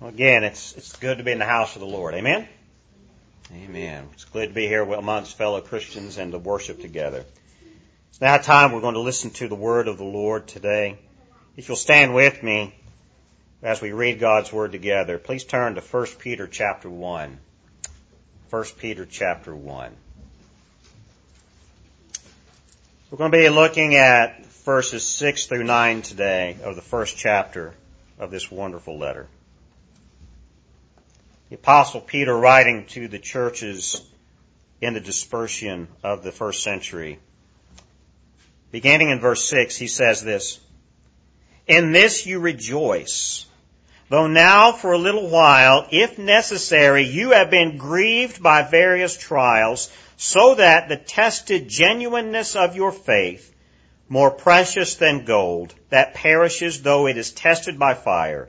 Well, again, it's, it's good to be in the house of the Lord. Amen? Amen. It's good to be here with amongst fellow Christians and to worship together. It's now time we're going to listen to the word of the Lord today. If you'll stand with me as we read God's word together, please turn to 1 Peter chapter 1. 1 Peter chapter 1. We're going to be looking at verses 6 through 9 today of the first chapter of this wonderful letter. The apostle Peter writing to the churches in the dispersion of the first century. Beginning in verse 6, he says this, In this you rejoice, though now for a little while, if necessary, you have been grieved by various trials, so that the tested genuineness of your faith, more precious than gold, that perishes though it is tested by fire,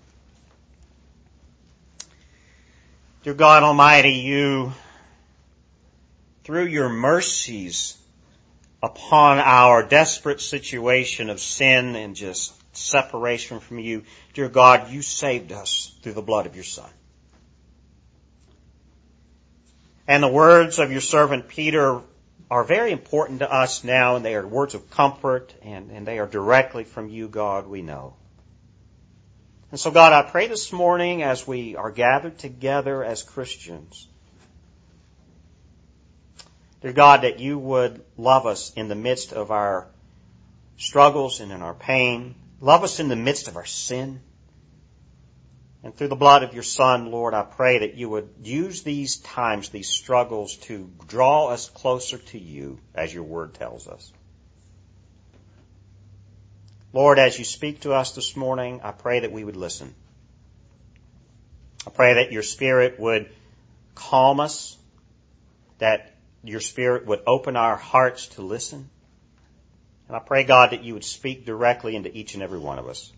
Dear God Almighty, you, through your mercies upon our desperate situation of sin and just separation from you, dear God, you saved us through the blood of your Son. And the words of your servant Peter are very important to us now, and they are words of comfort, and, and they are directly from you, God, we know. And so God, I pray this morning as we are gathered together as Christians, dear God, that you would love us in the midst of our struggles and in our pain. Love us in the midst of our sin. And through the blood of your Son, Lord, I pray that you would use these times, these struggles to draw us closer to you as your word tells us. Lord, as you speak to us this morning, I pray that we would listen. I pray that your Spirit would calm us, that your Spirit would open our hearts to listen. And I pray, God, that you would speak directly into each and every one of us.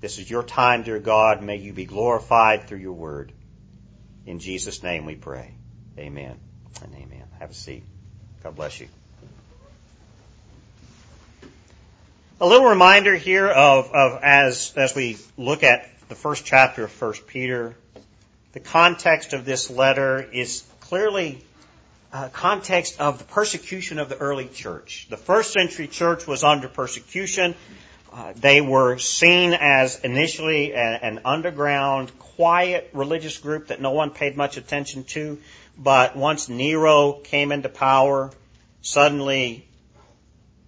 This is your time, dear God. May you be glorified through your word. In Jesus' name we pray. Amen and amen. Have a seat. God bless you. A little reminder here of, of as, as we look at the first chapter of First Peter, the context of this letter is clearly uh, context of the persecution of the early church. The first century church was under persecution. Uh, they were seen as initially a, an underground, quiet religious group that no one paid much attention to. But once Nero came into power, suddenly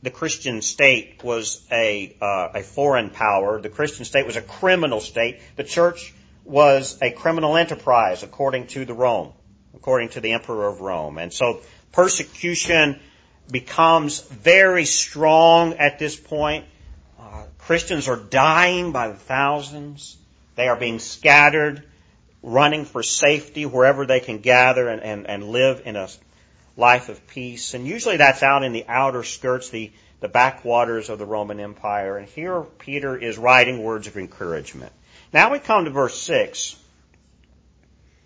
the Christian state was a, uh, a foreign power. The Christian state was a criminal state. The church was a criminal enterprise according to the Rome, according to the emperor of Rome. And so persecution becomes very strong at this point. Uh, Christians are dying by the thousands. They are being scattered, running for safety wherever they can gather and, and, and live in a life of peace. And usually that's out in the outer skirts, the, the backwaters of the Roman Empire. And here Peter is writing words of encouragement. Now we come to verse 6.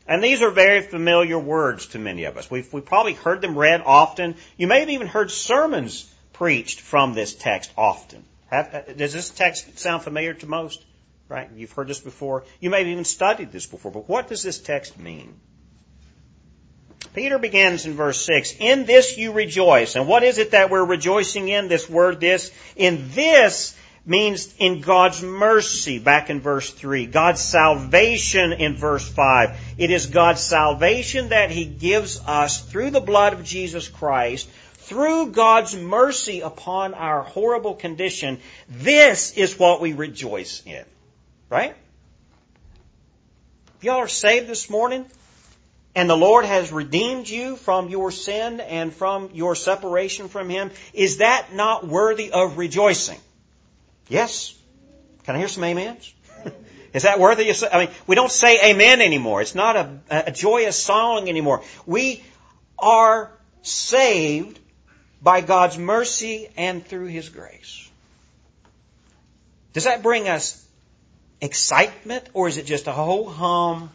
And these are very familiar words to many of us. We've, we've probably heard them read often. You may have even heard sermons preached from this text often. Have, uh, does this text sound familiar to most? Right? You've heard this before. You may have even studied this before. But what does this text mean? Peter begins in verse 6, In this you rejoice. And what is it that we're rejoicing in? This word, this. In this means in God's mercy, back in verse 3. God's salvation in verse 5. It is God's salvation that He gives us through the blood of Jesus Christ, through God's mercy upon our horrible condition. This is what we rejoice in. Right? If y'all are saved this morning, and the Lord has redeemed you from your sin and from your separation from Him, is that not worthy of rejoicing? Yes? Can I hear some amens? Is that worthy of, I mean, we don't say amen anymore. It's not a, a joyous song anymore. We are saved by God's mercy and through His grace. Does that bring us excitement or is it just a whole hum?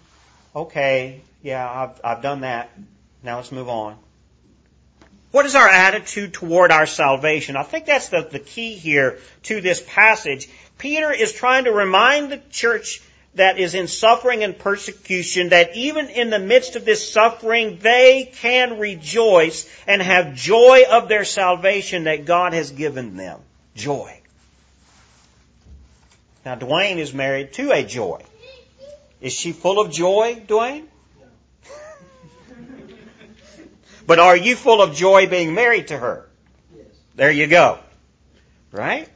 Okay, yeah, I've, I've done that. Now let's move on. What is our attitude toward our salvation? I think that's the, the key here to this passage. Peter is trying to remind the church that is in suffering and persecution that even in the midst of this suffering, they can rejoice and have joy of their salvation that God has given them. Joy. Now, Dwayne is married to a joy. Is she full of joy, Dwayne? But are you full of joy being married to her? Yes. There you go. Right?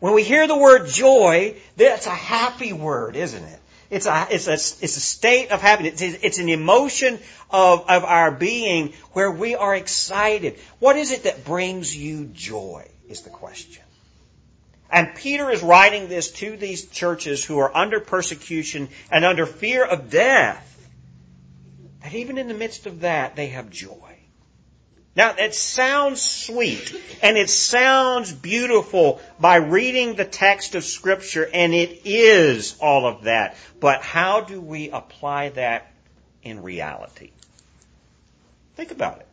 When we hear the word joy, that's a happy word, isn't it? It's a, it's a, it's a state of happiness. It's, it's an emotion of, of our being where we are excited. What is it that brings you joy is the question. And Peter is writing this to these churches who are under persecution and under fear of death. And even in the midst of that, they have joy. Now, it sounds sweet and it sounds beautiful by reading the text of Scripture, and it is all of that. But how do we apply that in reality? Think about it.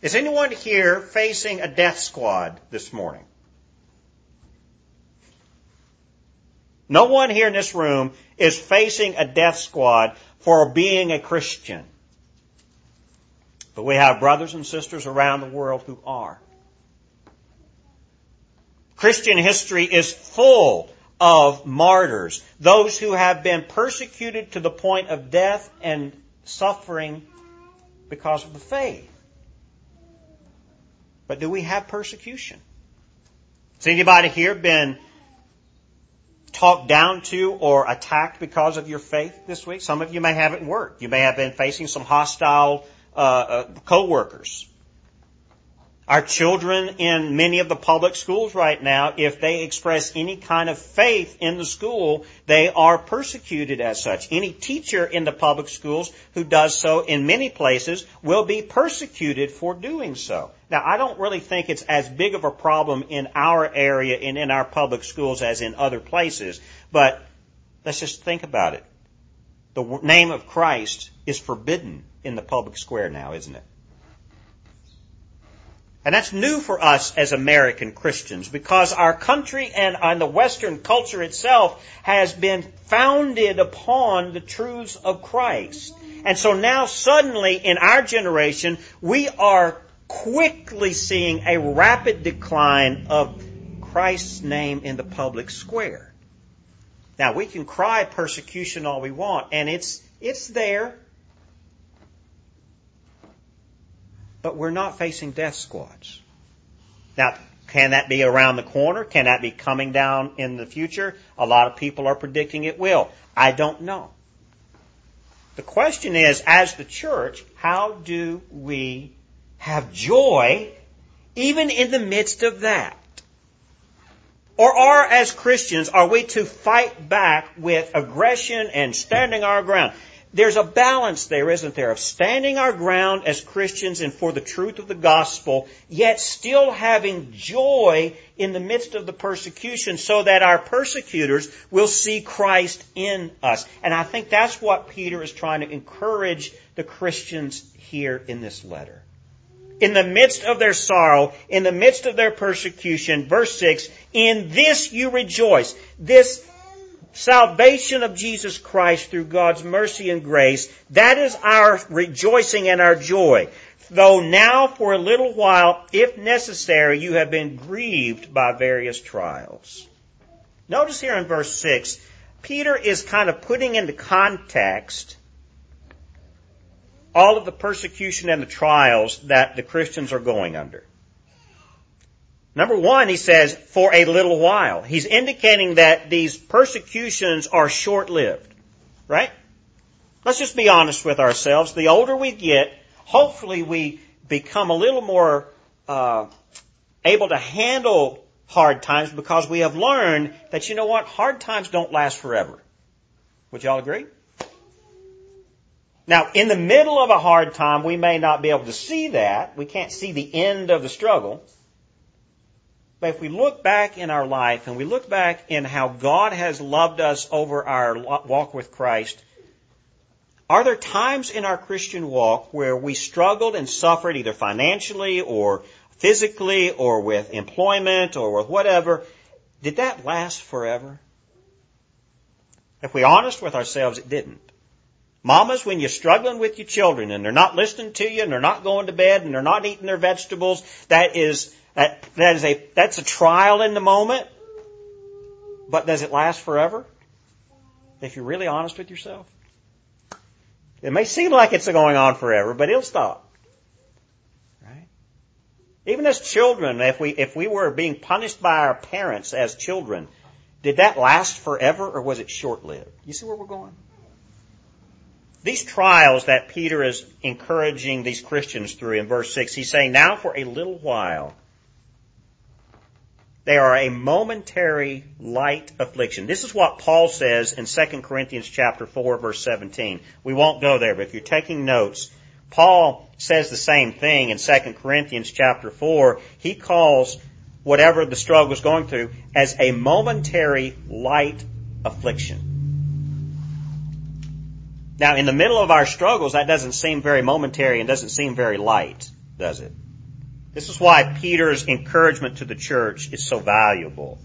Is anyone here facing a death squad this morning? No one here in this room is facing a death squad for being a Christian. But we have brothers and sisters around the world who are. Christian history is full of martyrs, those who have been persecuted to the point of death and suffering because of the faith. But do we have persecution? Has anybody here been talked down to or attacked because of your faith this week? Some of you may have it in work. You may have been facing some hostile uh, uh, co-workers. Our children in many of the public schools right now, if they express any kind of faith in the school, they are persecuted as such. Any teacher in the public schools who does so in many places will be persecuted for doing so. Now, I don't really think it's as big of a problem in our area and in our public schools as in other places, but let's just think about it. The name of Christ is forbidden in the public square now, isn't it? And that's new for us as American Christians because our country and, and the Western culture itself has been founded upon the truths of Christ. And so now suddenly in our generation, we are quickly seeing a rapid decline of Christ's name in the public square. Now we can cry persecution all we want and it's, it's there. but we're not facing death squads. Now, can that be around the corner? Can that be coming down in the future? A lot of people are predicting it will. I don't know. The question is, as the church, how do we have joy even in the midst of that? Or are, as Christians, are we to fight back with aggression and standing our ground? there's a balance there, isn't there, of standing our ground as Christians and for the truth of the gospel, yet still having joy in the midst of the persecution so that our persecutors will see Christ in us. And I think that's what Peter is trying to encourage the Christians here in this letter. In the midst of their sorrow, in the midst of their persecution, verse 6, in this you rejoice. This salvation of Jesus Christ through God's mercy and grace, that is our rejoicing and our joy. Though now for a little while, if necessary, you have been grieved by various trials. Notice here in verse 6, Peter is kind of putting into context all of the persecution and the trials that the Christians are going under. Number one, he says, for a little while. He's indicating that these persecutions are short-lived. Right? Let's just be honest with ourselves. The older we get, hopefully we become a little more uh, able to handle hard times because we have learned that, you know what, hard times don't last forever. Would y'all agree? Now, in the middle of a hard time, we may not be able to see that. We can't see the end of the struggle. But if we look back in our life and we look back in how God has loved us over our walk with Christ, are there times in our Christian walk where we struggled and suffered either financially or physically or with employment or with whatever? Did that last forever? If we're honest with ourselves, it didn't. Mamas, when you're struggling with your children and they're not listening to you and they're not going to bed and they're not eating their vegetables, that is, that, that is a, that's a trial in the moment. But does it last forever? If you're really honest with yourself? It may seem like it's going on forever, but it'll stop. Right? Even as children, if we, if we were being punished by our parents as children, did that last forever or was it short lived? You see where we're going? These trials that Peter is encouraging these Christians through in verse 6, he's saying, now for a little while, they are a momentary light affliction. This is what Paul says in 2 Corinthians chapter 4 verse 17. We won't go there, but if you're taking notes, Paul says the same thing in 2 Corinthians chapter 4. He calls whatever the struggle is going through as a momentary light affliction. Now, in the middle of our struggles, that doesn't seem very momentary and doesn't seem very light, does it? This is why Peter's encouragement to the church is so valuable.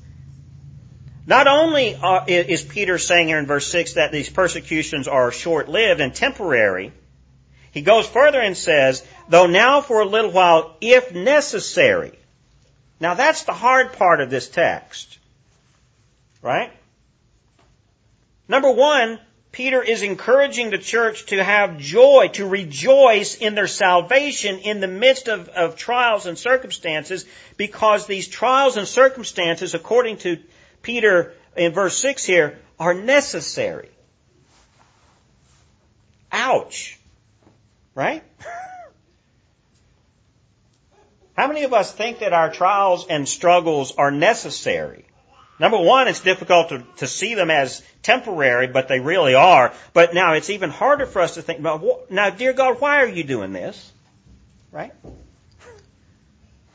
Not only is Peter saying here in verse 6 that these persecutions are short-lived and temporary, he goes further and says, though now for a little while, if necessary. Now that's the hard part of this text. Right? Number one, Peter is encouraging the church to have joy, to rejoice in their salvation in the midst of, of, trials and circumstances, because these trials and circumstances, according to Peter in verse 6 here, are necessary. Ouch. Right? How many of us think that our trials and struggles are necessary? Number one, it's difficult to, to see them as temporary, but they really are. But now it's even harder for us to think about, now, dear God, why are you doing this? Right?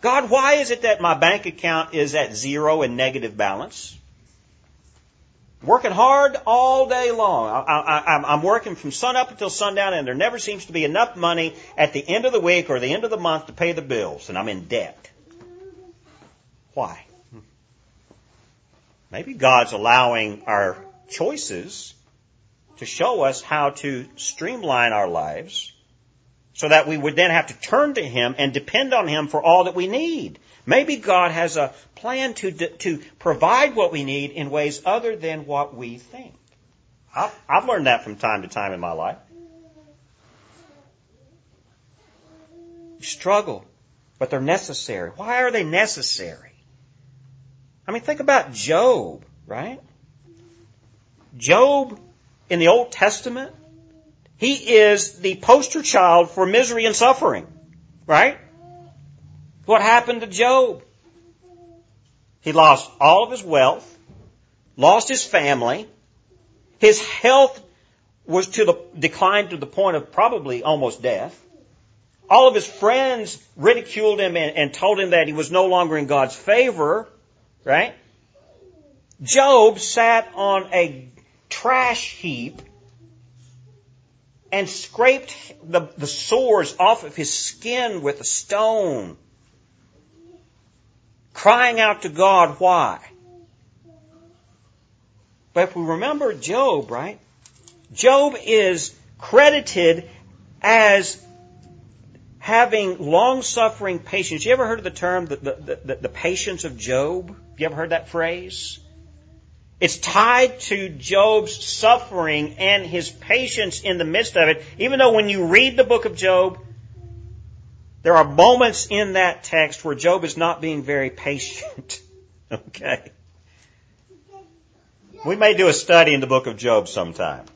God, why is it that my bank account is at zero and negative balance? Working hard all day long. I, am working from sun up until sundown and there never seems to be enough money at the end of the week or the end of the month to pay the bills and I'm in debt. Why? Maybe God's allowing our choices to show us how to streamline our lives so that we would then have to turn to Him and depend on Him for all that we need. Maybe God has a plan to, to provide what we need in ways other than what we think. I've, I've learned that from time to time in my life. Struggle, but they're necessary. Why are they necessary? I mean, think about Job, right? Job in the Old Testament, he is the poster child for misery and suffering, right? What happened to Job? He lost all of his wealth, lost his family, his health was to the decline to the point of probably almost death. All of his friends ridiculed him and, and told him that he was no longer in God's favor. Right? Job sat on a trash heap and scraped the, the sores off of his skin with a stone, crying out to God, why? But if we remember Job, right? Job is credited as having long-suffering patience. You ever heard of the term, the, the, the, the patience of Job? You ever heard that phrase? It's tied to Job's suffering and his patience in the midst of it. Even though when you read the book of Job, there are moments in that text where Job is not being very patient. okay. We may do a study in the book of Job sometime.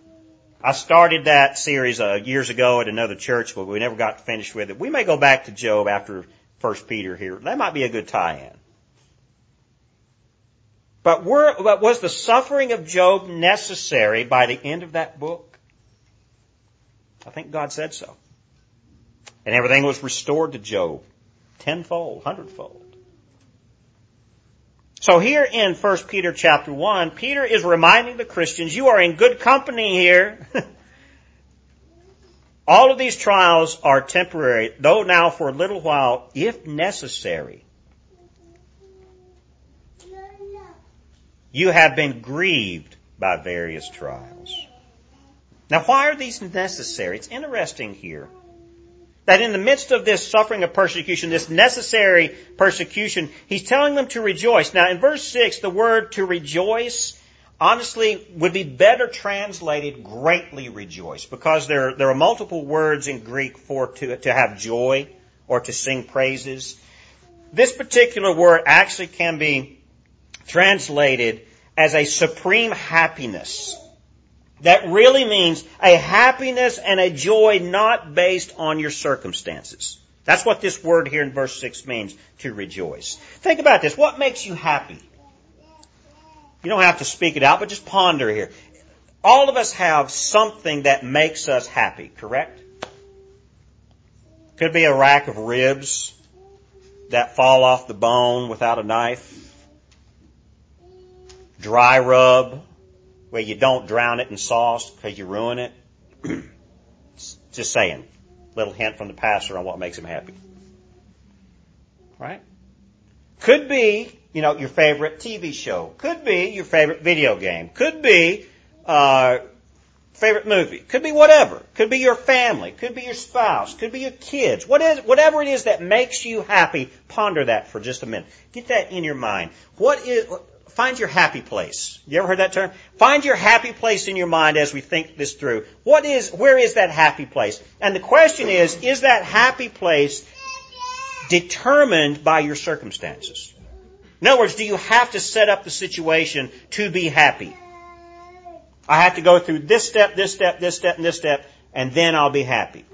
I started that series uh, years ago at another church, but we never got finished with it. We may go back to Job after First Peter here. That might be a good tie-in. But, were, but was the suffering of Job necessary by the end of that book? I think God said so. And everything was restored to Job tenfold, hundredfold. So here in 1 Peter chapter 1, Peter is reminding the Christians, you are in good company here. All of these trials are temporary, though now for a little while, if necessary. You have been grieved by various trials. Now why are these necessary? It's interesting here that in the midst of this suffering of persecution, this necessary persecution, he's telling them to rejoice. Now in verse 6, the word to rejoice honestly would be better translated greatly rejoice because there, there are multiple words in Greek for to, to have joy or to sing praises. This particular word actually can be translated as a supreme happiness that really means a happiness and a joy not based on your circumstances. That's what this word here in verse 6 means, to rejoice. Think about this. What makes you happy? You don't have to speak it out, but just ponder here. All of us have something that makes us happy, correct? Could be a rack of ribs that fall off the bone without a knife. Dry rub, where you don't drown it in sauce because you ruin it. Just saying. Little hint from the pastor on what makes him happy. Right? Could be, you know, your favorite TV show. Could be your favorite video game. Could be, uh, favorite movie. Could be whatever. Could be your family. Could be your spouse. Could be your kids. What is, whatever it is that makes you happy, ponder that for just a minute. Get that in your mind. What is, Find your happy place. You ever heard that term? Find your happy place in your mind as we think this through. What is, where is that happy place? And the question is, is that happy place determined by your circumstances? In other words, do you have to set up the situation to be happy? I have to go through this step, this step, this step, and this step, and then I'll be happy.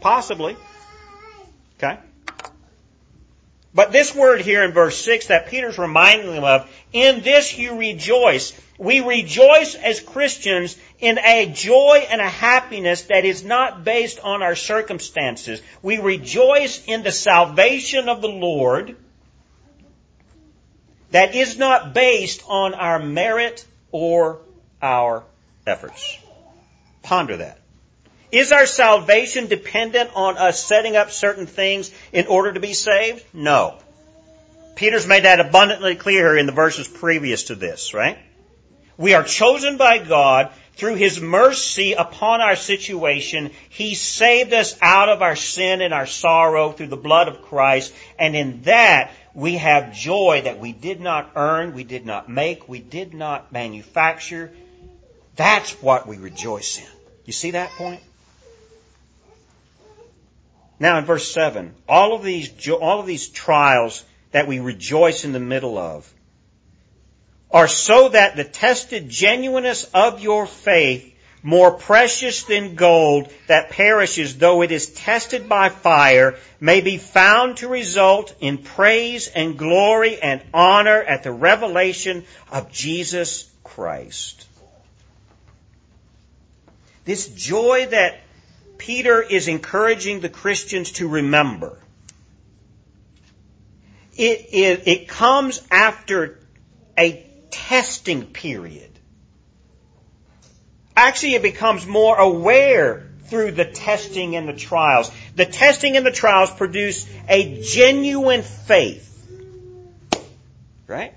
Possibly. Okay? But this word here in verse 6 that Peter's reminding them of, in this you rejoice. We rejoice as Christians in a joy and a happiness that is not based on our circumstances. We rejoice in the salvation of the Lord that is not based on our merit or our efforts. Ponder that. Is our salvation dependent on us setting up certain things in order to be saved? No. Peter's made that abundantly clear in the verses previous to this, right? We are chosen by God through His mercy upon our situation. He saved us out of our sin and our sorrow through the blood of Christ. And in that, we have joy that we did not earn, we did not make, we did not manufacture. That's what we rejoice in. You see that point? Now in verse 7, all of these, all of these trials that we rejoice in the middle of are so that the tested genuineness of your faith, more precious than gold that perishes though it is tested by fire, may be found to result in praise and glory and honor at the revelation of Jesus Christ. This joy that Peter is encouraging the Christians to remember. It, it, it comes after a testing period. Actually, it becomes more aware through the testing and the trials. The testing and the trials produce a genuine faith. Right?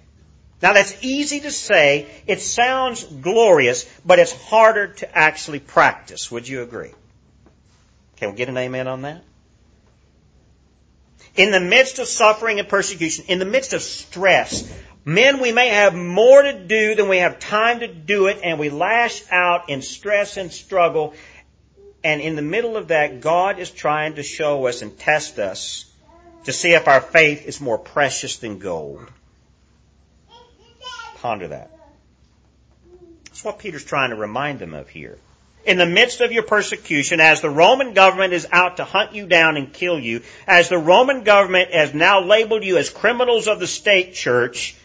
Now that's easy to say. It sounds glorious, but it's harder to actually practice. Would you agree? Can we get an amen on that? In the midst of suffering and persecution, in the midst of stress, men, we may have more to do than we have time to do it, and we lash out in stress and struggle. And in the middle of that, God is trying to show us and test us to see if our faith is more precious than gold. Ponder that. That's what Peter's trying to remind them of here. In the midst of your persecution, as the Roman government is out to hunt you down and kill you, as the Roman government has now labeled you as criminals of the state church,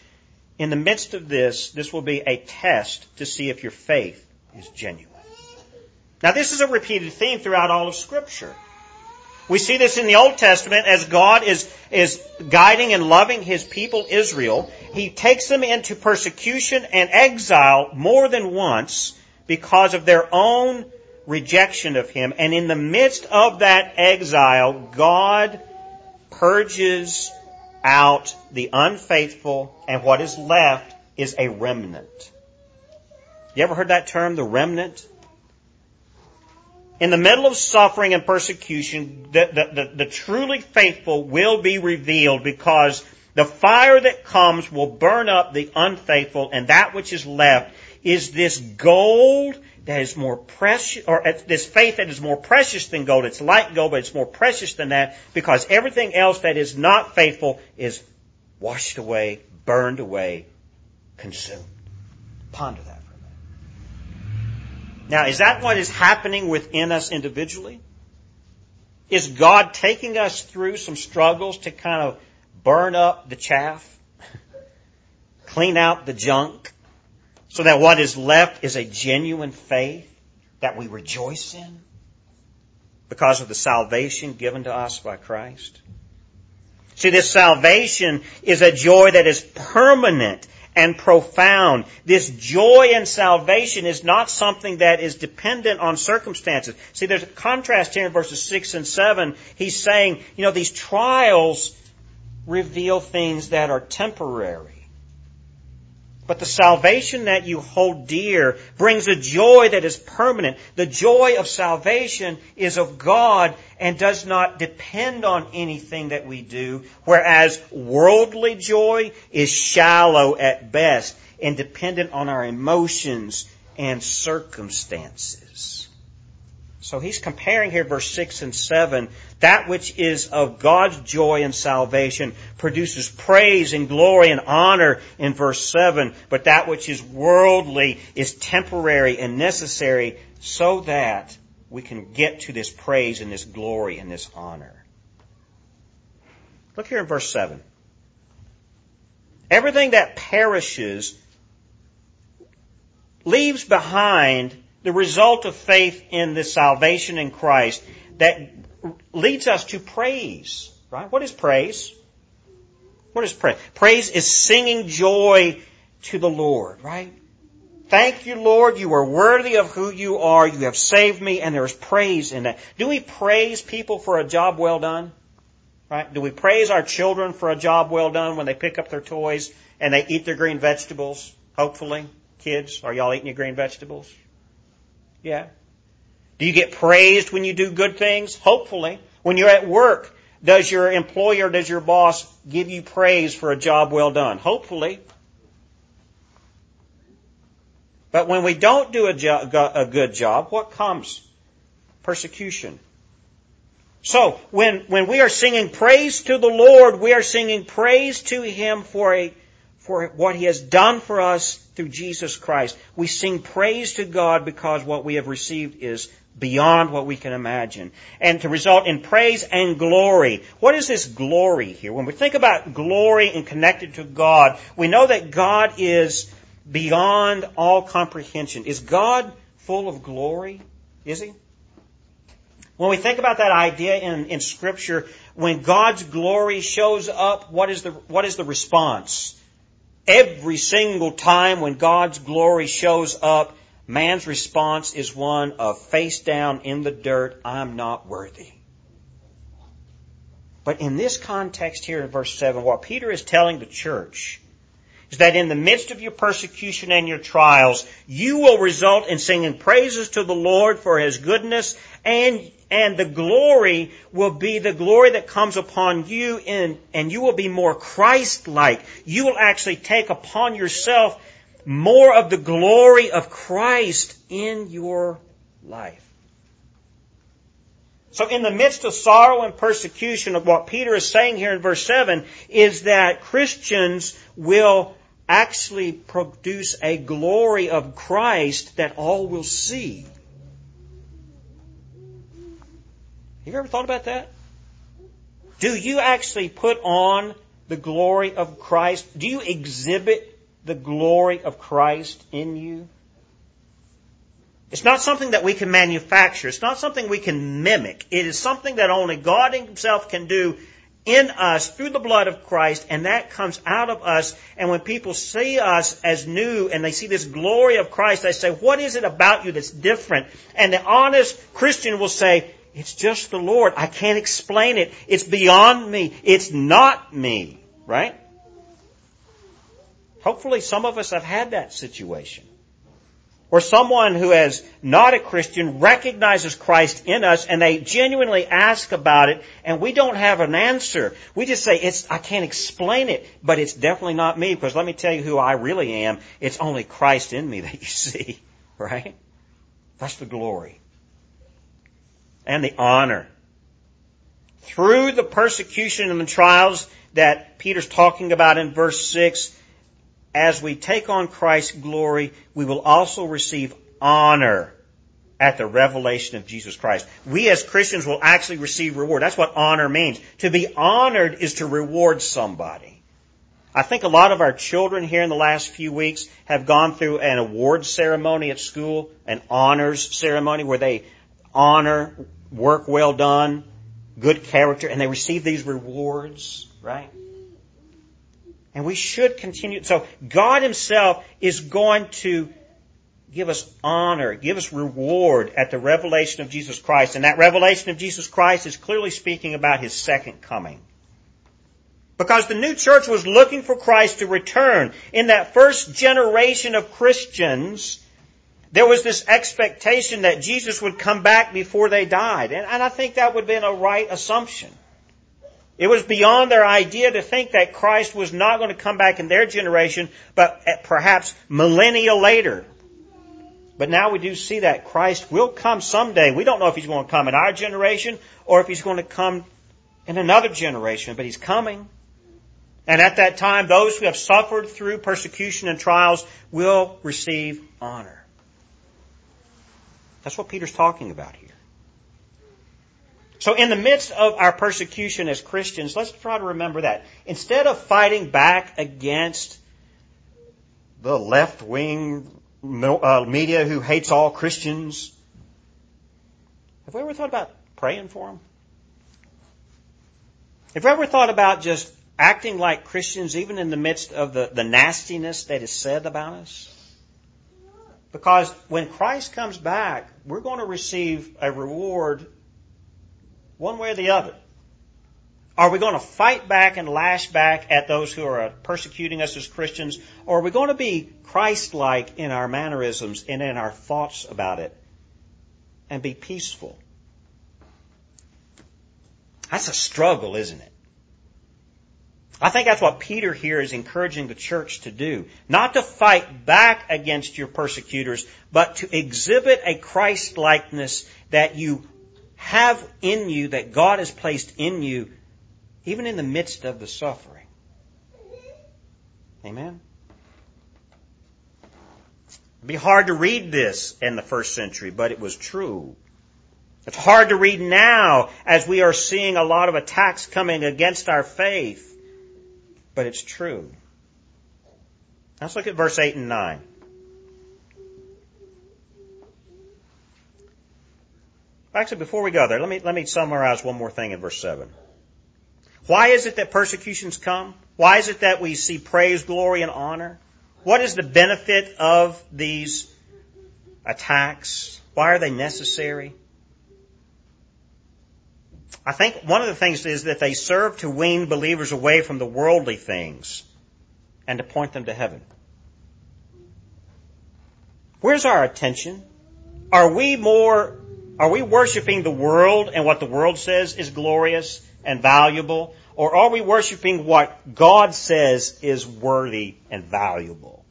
in the midst of this, this will be a test to see if your faith is genuine. Now this is a repeated theme throughout all of scripture. We see this in the Old Testament as God is, is guiding and loving His people Israel. He takes them into persecution and exile more than once because of their own rejection of Him. And in the midst of that exile, God purges out the unfaithful and what is left is a remnant. You ever heard that term, the remnant? in the middle of suffering and persecution, the, the, the, the, truly faithful will be revealed because the fire that comes will burn up the unfaithful and that which is left is this gold that is more precious, or this faith that is more precious than gold. It's like gold, but it's more precious than that because everything else that is not faithful is washed away, burned away, consumed. Ponder that. For a minute. Now, is that what is happening within us individually? Is God taking us through some struggles to kind of burn up the chaff, clean out the junk, so that what is left is a genuine faith that we rejoice in because of the salvation given to us by Christ? See, this salvation is a joy that is permanent and profound. This joy and salvation is not something that is dependent on circumstances. See, there's a contrast here in verses 6 and 7. He's saying, you know, these trials reveal things that are temporary. But the salvation that you hold dear brings a joy that is permanent. The joy of salvation is of God and does not depend on anything that we do, whereas worldly joy is shallow at best and dependent on our emotions and circumstances. So he's comparing here verse 6 and 7. That which is of God's joy and salvation produces praise and glory and honor in verse 7. But that which is worldly is temporary and necessary so that we can get to this praise and this glory and this honor. Look here in verse 7. Everything that perishes leaves behind the result of faith in the salvation in Christ that leads us to praise. Right? What is praise? What is praise? Praise is singing joy to the Lord, right? Thank you, Lord. You are worthy of who you are. You have saved me, and there is praise in that. Do we praise people for a job well done? Right? Do we praise our children for a job well done when they pick up their toys and they eat their green vegetables? Hopefully. Kids, are y'all eating your green vegetables? Yeah. Do you get praised when you do good things? Hopefully. When you're at work, does your employer, does your boss give you praise for a job well done? Hopefully. But when we don't do a, jo- a good job, what comes? Persecution. So, when, when we are singing praise to the Lord, we are singing praise to Him for a, for what He has done for us through Jesus Christ. We sing praise to God because what we have received is beyond what we can imagine. And to result in praise and glory. What is this glory here? When we think about glory and connected to God, we know that God is beyond all comprehension. Is God full of glory? Is He? When we think about that idea in, in Scripture, when God's glory shows up, what is the, what is the response? Every single time when God's glory shows up, man's response is one of face down in the dirt, I'm not worthy. But in this context here in verse 7, what Peter is telling the church is that in the midst of your persecution and your trials, you will result in singing praises to the Lord for His goodness and and the glory will be the glory that comes upon you in, and you will be more Christ-like. You will actually take upon yourself more of the glory of Christ in your life. So in the midst of sorrow and persecution of what Peter is saying here in verse 7 is that Christians will actually produce a glory of Christ that all will see. Have you ever thought about that? Do you actually put on the glory of Christ? Do you exhibit the glory of Christ in you? It's not something that we can manufacture. It's not something we can mimic. It is something that only God Himself can do in us through the blood of Christ, and that comes out of us. And when people see us as new and they see this glory of Christ, they say, What is it about you that's different? And the honest Christian will say, It's just the Lord. I can't explain it. It's beyond me. It's not me. Right? Hopefully, some of us have had that situation or someone who is not a Christian recognizes Christ in us and they genuinely ask about it and we don't have an answer. We just say, it's, I can't explain it, but it's definitely not me because let me tell you who I really am. It's only Christ in me that you see, right? That's the glory. And the honor. Through the persecution and the trials that Peter's talking about in verse 6, as we take on Christ's glory, we will also receive honor at the revelation of Jesus Christ. We as Christians will actually receive reward. That's what honor means. To be honored is to reward somebody. I think a lot of our children here in the last few weeks have gone through an award ceremony at school, an honors ceremony where they honor work well done, good character, and they receive these rewards, right? And we should continue. So God Himself is going to give us honor, give us reward at the revelation of Jesus Christ. And that revelation of Jesus Christ is clearly speaking about His second coming. Because the new church was looking for Christ to return. In that first generation of Christians, there was this expectation that Jesus would come back before they died. And, and I think that would have been a right assumption. It was beyond their idea to think that Christ was not going to come back in their generation, but perhaps millennia later. But now we do see that Christ will come someday. We don't know if he's going to come in our generation or if he's going to come in another generation, but he's coming. And at that time, those who have suffered through persecution and trials will receive honor. That's what Peter's talking about here. So in the midst of our persecution as Christians, let's try to remember that. Instead of fighting back against the left wing uh, media who hates all Christians, have we ever thought about praying for them? Have we ever thought about just acting like Christians even in the midst of the, the nastiness that is said about us? Because when Christ comes back, we're going to receive a reward one way or the other. Are we going to fight back and lash back at those who are uh, persecuting us as Christians? Or are we going to be Christ-like in our mannerisms and in our thoughts about it and be peaceful? That's a struggle, isn't it? I think that's what Peter here is encouraging the church to do. Not to fight back against your persecutors, but to exhibit a Christ-likeness that you have in you that God has placed in you, even in the midst of the suffering. Amen? It'd be hard to read this in the first century, but it was true. It's hard to read now as we are seeing a lot of attacks coming against our faith, but it's true. Let's look at verse 8 and 9. Actually, before we go there, let me, let me summarize one more thing in verse 7. Why is it that persecutions come? Why is it that we see praise, glory, and honor? What is the benefit of these attacks? Why are they necessary? I think one of the things is that they serve to wean believers away from the worldly things and to point them to heaven. Where's our attention? Are we more are we worshiping the world and what the world says is glorious and valuable? Or are we worshiping what God says is worthy and valuable?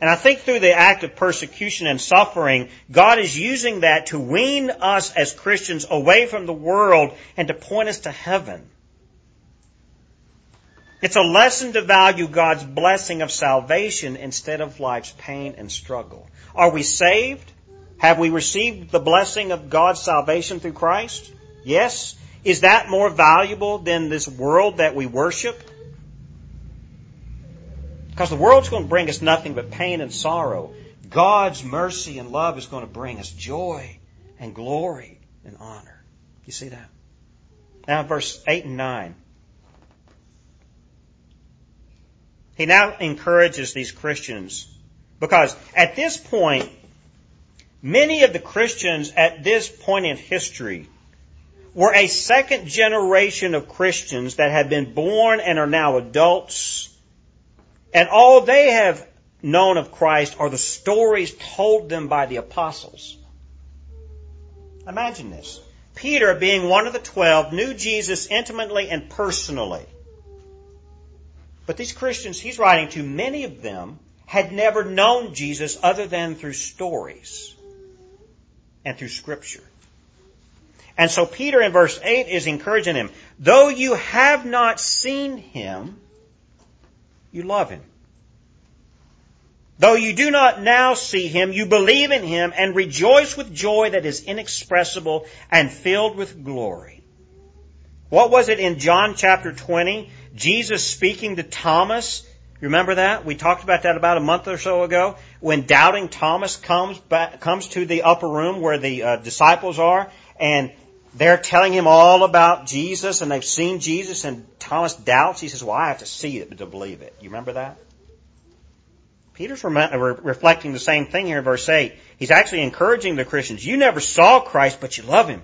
And I think through the act of persecution and suffering, God is using that to wean us as Christians away from the world and to point us to heaven. It's a lesson to value God's blessing of salvation instead of life's pain and struggle. Are we saved? Have we received the blessing of God's salvation through Christ? Yes. Is that more valuable than this world that we worship? Because the world's going to bring us nothing but pain and sorrow. God's mercy and love is going to bring us joy and glory and honor. You see that? Now, verse 8 and 9. He now encourages these Christians because at this point, many of the Christians at this point in history were a second generation of Christians that had been born and are now adults. And all they have known of Christ are the stories told them by the apostles. Imagine this. Peter, being one of the twelve, knew Jesus intimately and personally. But these Christians he's writing to, many of them had never known Jesus other than through stories and through Scripture. And so Peter in verse 8 is encouraging him, though you have not seen him, you love him. Though you do not now see him, you believe in him and rejoice with joy that is inexpressible and filled with glory. What was it in John chapter 20? Jesus speaking to Thomas. Remember that? We talked about that about a month or so ago. When doubting Thomas comes back, comes to the upper room where the uh, disciples are and they're telling him all about Jesus and they've seen Jesus and Thomas doubts. He says, well, I have to see it to believe it. You remember that? Peter's reflecting the same thing here in verse 8. He's actually encouraging the Christians. You never saw Christ, but you love Him.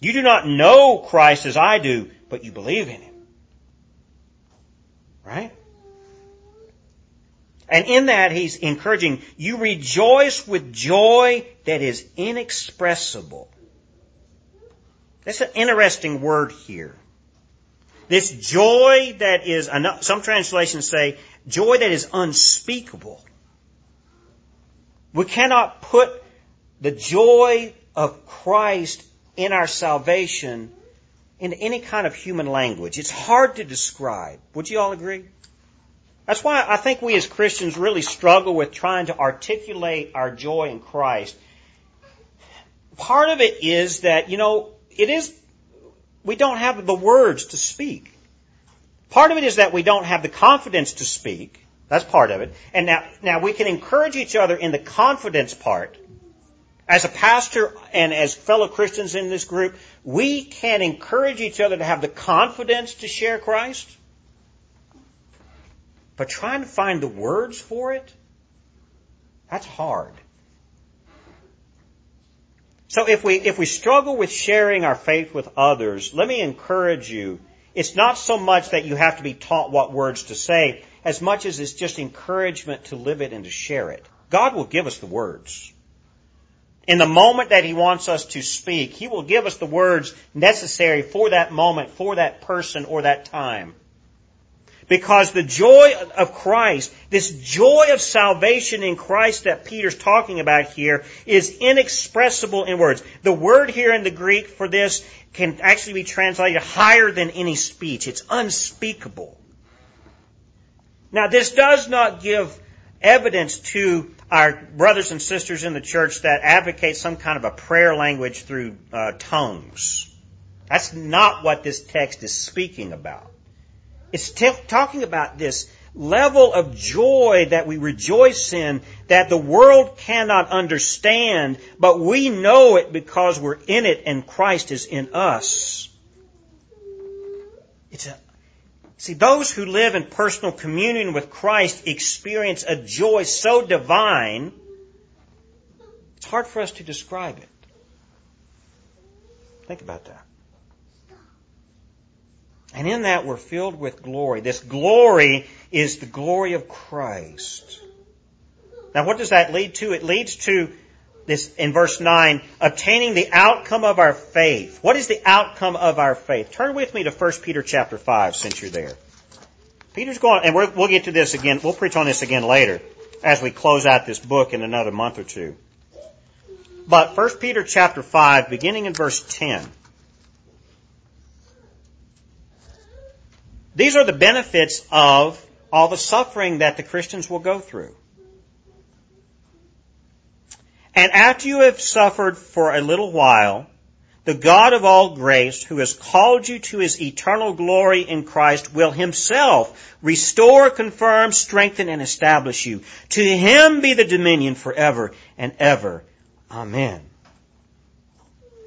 You do not know Christ as I do, but you believe in Him. Right? And in that, he's encouraging, you rejoice with joy that is inexpressible. That's an interesting word here. This joy that is, some translations say, joy that is unspeakable. We cannot put the joy of Christ in our salvation into any kind of human language. It's hard to describe. Would you all agree? That's why I think we as Christians really struggle with trying to articulate our joy in Christ. Part of it is that, you know, it is we don't have the words to speak. Part of it is that we don't have the confidence to speak. That's part of it. And now, now we can encourage each other in the confidence part. As a pastor and as fellow Christians in this group, we can encourage each other to have the confidence to share Christ. But trying to find the words for it, that's hard. So if we, if we struggle with sharing our faith with others, let me encourage you. It's not so much that you have to be taught what words to say, as much as it's just encouragement to live it and to share it. God will give us the words. In the moment that He wants us to speak, He will give us the words necessary for that moment, for that person, or that time. Because the joy of Christ, this joy of salvation in Christ that Peter's talking about here is inexpressible in words. The word here in the Greek for this can actually be translated higher than any speech. It's unspeakable. Now this does not give evidence to our brothers and sisters in the church that advocate some kind of a prayer language through uh, tongues. That's not what this text is speaking about. It's t- talking about this level of joy that we rejoice in that the world cannot understand, but we know it because we're in it and Christ is in us. It's a, see, those who live in personal communion with Christ experience a joy so divine, it's hard for us to describe it. Think about that. And in that we're filled with glory. This glory is the glory of Christ. Now what does that lead to? It leads to this in verse 9, obtaining the outcome of our faith. What is the outcome of our faith? Turn with me to 1 Peter chapter 5 since you're there. Peter's going, and we will get to this again, we'll preach on this again later as we close out this book in another month or two. But 1 Peter chapter 5, beginning in verse 10. These are the benefits of all the suffering that the Christians will go through. And after you have suffered for a little while, the God of all grace, who has called you to his eternal glory in Christ, will himself restore, confirm, strengthen, and establish you. To him be the dominion forever and ever. Amen.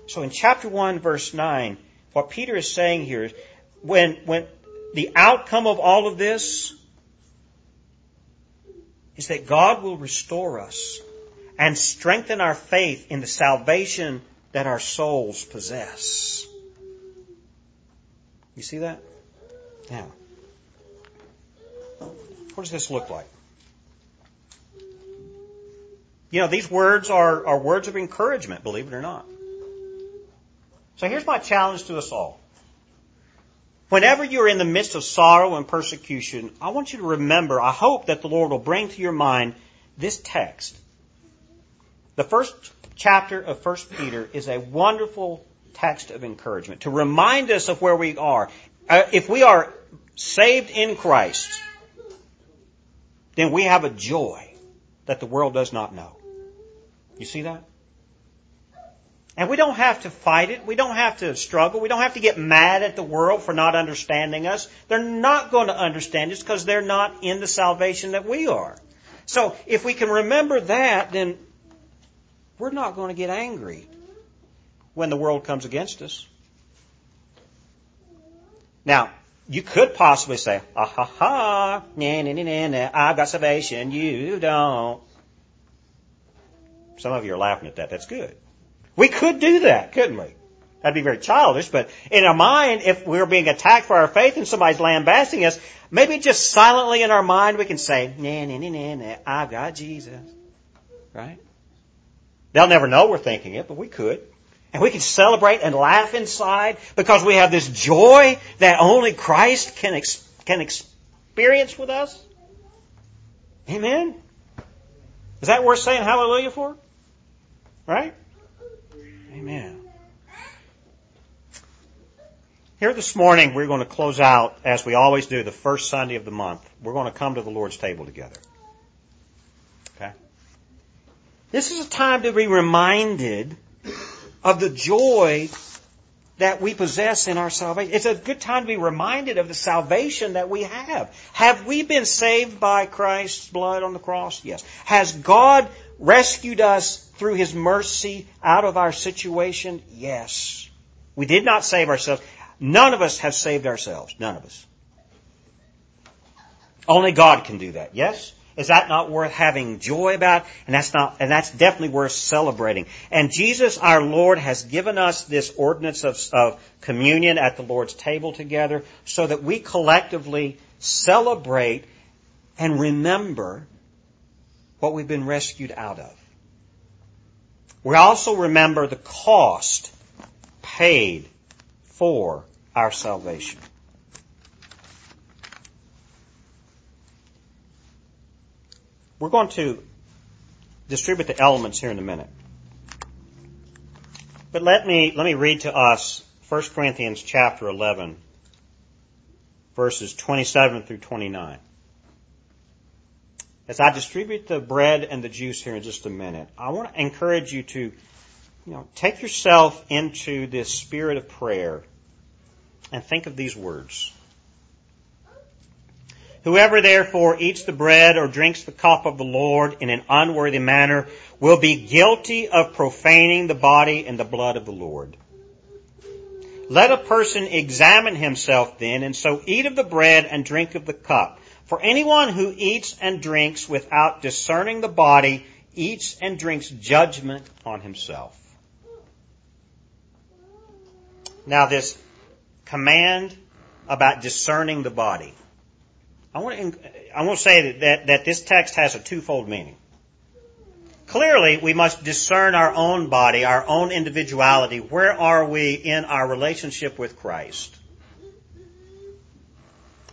So in chapter 1 verse 9, what Peter is saying here is when, when the outcome of all of this is that God will restore us and strengthen our faith in the salvation that our souls possess. You see that? Now, what does this look like? You know, these words are, are words of encouragement, believe it or not. So here's my challenge to us all. Whenever you're in the midst of sorrow and persecution, I want you to remember, I hope that the Lord will bring to your mind this text. The first chapter of 1 Peter is a wonderful text of encouragement to remind us of where we are. Uh, if we are saved in Christ, then we have a joy that the world does not know. You see that? And we don't have to fight it. We don't have to struggle. We don't have to get mad at the world for not understanding us. They're not going to understand us because they're not in the salvation that we are. So if we can remember that, then we're not going to get angry when the world comes against us. Now, you could possibly say, ah ha ha, nah, nah, nah, nah, I've got salvation, you don't. Some of you are laughing at that. That's good. We could do that, couldn't we? That'd be very childish, but in our mind, if we're being attacked for our faith and somebody's lambasting us, maybe just silently in our mind we can say, nah, nah, nah, nah, nah, I've got Jesus. Right? They'll never know we're thinking it, but we could. And we can celebrate and laugh inside because we have this joy that only Christ can, ex- can experience with us. Amen? Is that worth saying hallelujah for? Right? Amen. Here this morning, we're going to close out, as we always do, the first Sunday of the month. We're going to come to the Lord's table together. This is a time to be reminded of the joy that we possess in our salvation. It's a good time to be reminded of the salvation that we have. Have we been saved by Christ's blood on the cross? Yes. Has God rescued us through His mercy out of our situation? Yes. We did not save ourselves. None of us have saved ourselves. None of us. Only God can do that. Yes? Is that not worth having joy about? And that's not, and that's definitely worth celebrating. And Jesus, our Lord, has given us this ordinance of, of communion at the Lord's table together so that we collectively celebrate and remember what we've been rescued out of. We also remember the cost paid for our salvation. We're going to distribute the elements here in a minute. But let me, let me read to us 1 Corinthians chapter 11, verses 27 through 29. As I distribute the bread and the juice here in just a minute, I want to encourage you to, you know, take yourself into this spirit of prayer and think of these words. Whoever therefore eats the bread or drinks the cup of the Lord in an unworthy manner will be guilty of profaning the body and the blood of the Lord. Let a person examine himself then, and so eat of the bread and drink of the cup. For anyone who eats and drinks without discerning the body eats and drinks judgment on himself. Now this command about discerning the body. I want to, I want to say that, that, that this text has a twofold meaning. Clearly, we must discern our own body, our own individuality. Where are we in our relationship with Christ?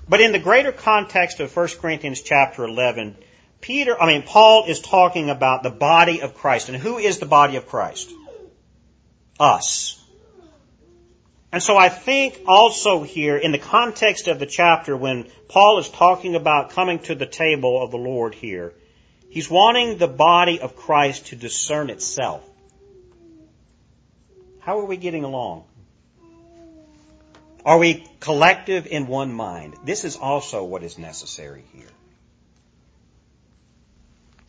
But in the greater context of 1 Corinthians chapter 11, Peter, I mean, Paul is talking about the body of Christ. And who is the body of Christ? Us. And so I think also here, in the context of the chapter, when Paul is talking about coming to the table of the Lord here, He's wanting the body of Christ to discern itself. How are we getting along? Are we collective in one mind? This is also what is necessary here.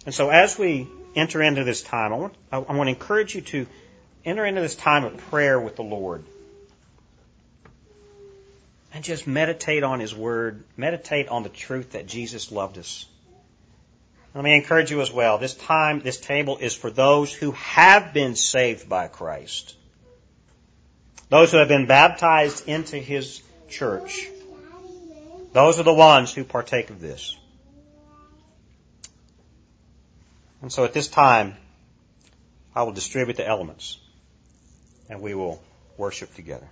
And so as we enter into this time, I want, I want to encourage you to enter into this time of prayer with the Lord. And just meditate on His Word. Meditate on the truth that Jesus loved us. Let me encourage you as well. This time, this table is for those who have been saved by Christ. Those who have been baptized into His church. Those are the ones who partake of this. And so at this time, I will distribute the elements and we will worship together.